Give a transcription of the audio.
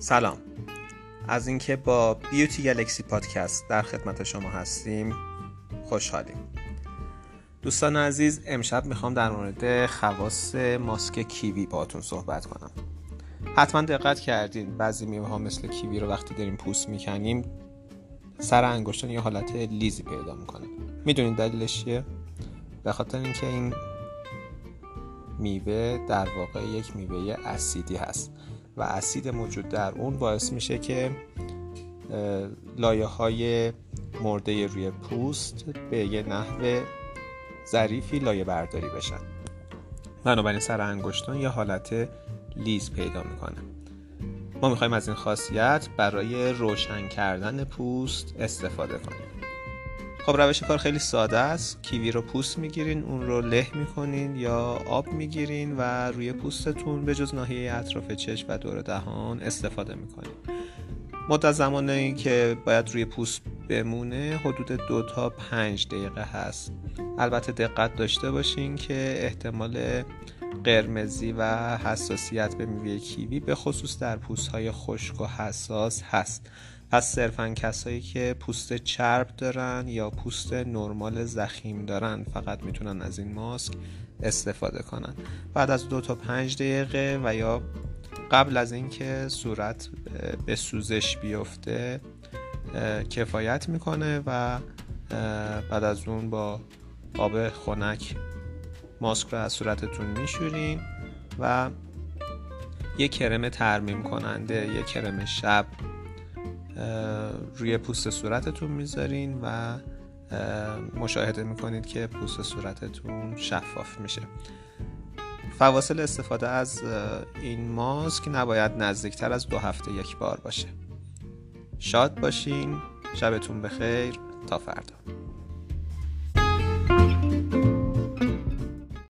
سلام. از اینکه با بیوتی گلکسی پادکست در خدمت شما هستیم خوشحالیم. دوستان عزیز امشب می‌خوام در مورد خواص ماسک کیوی باتون صحبت کنم. حتما دقت کردین بعضی میوه ها مثل کیوی رو وقتی داریم پوست می‌کنیم سر انگشتان یه حالت لیزی پیدا می‌کنه. می‌دونید دلیلش چیه؟ به خاطر اینکه این میوه در واقع یک میوه اسیدی هست. و اسید موجود در اون باعث میشه که لایه های مرده روی پوست به یه نحو ظریفی لایه برداری بشن. بنابراین سر انگشتان یه حالت لیز پیدا می‌کنه. ما می‌خوایم از این خاصیت برای روشن کردن پوست استفاده کنیم. خب روش کار خیلی ساده است. کیوی رو پوست می‌گیرین اون رو له می‌کنین یا آب می‌گیرین و روی پوستتون به جز ناحیه اطراف چشم و دور دهان استفاده می‌کنین. مدت زمانی که باید روی پوست بمونه حدود دو تا پنج دقیقه هست. البته دقت داشته باشین که احتمال قرمزی و حساسیت به میوه کیوی به خصوص در پوست های خشک و حساس هست. پس صرفا کسایی که پوست چرب دارن یا پوست نرمال زخیم دارن فقط می‌تونن از این ماسک استفاده کنن. بعد از دو تا پنج دقیقه و یا قبل از اینکه صورت به سوزش بیفته کفایت می‌کنه و بعد از اون با آب خنک ماسک رو از صورتتون میشورین و یک کرم ترمیم کننده یک کرم شب روی پوست صورتتون می‌ذارین و مشاهده می‌کنید که پوست صورتتون شفاف میشه. فواصل استفاده از این ماسک نباید نزدیکتر از دو هفته یک بار باشه. شاد باشین. شبتون بخیر. تا فردا.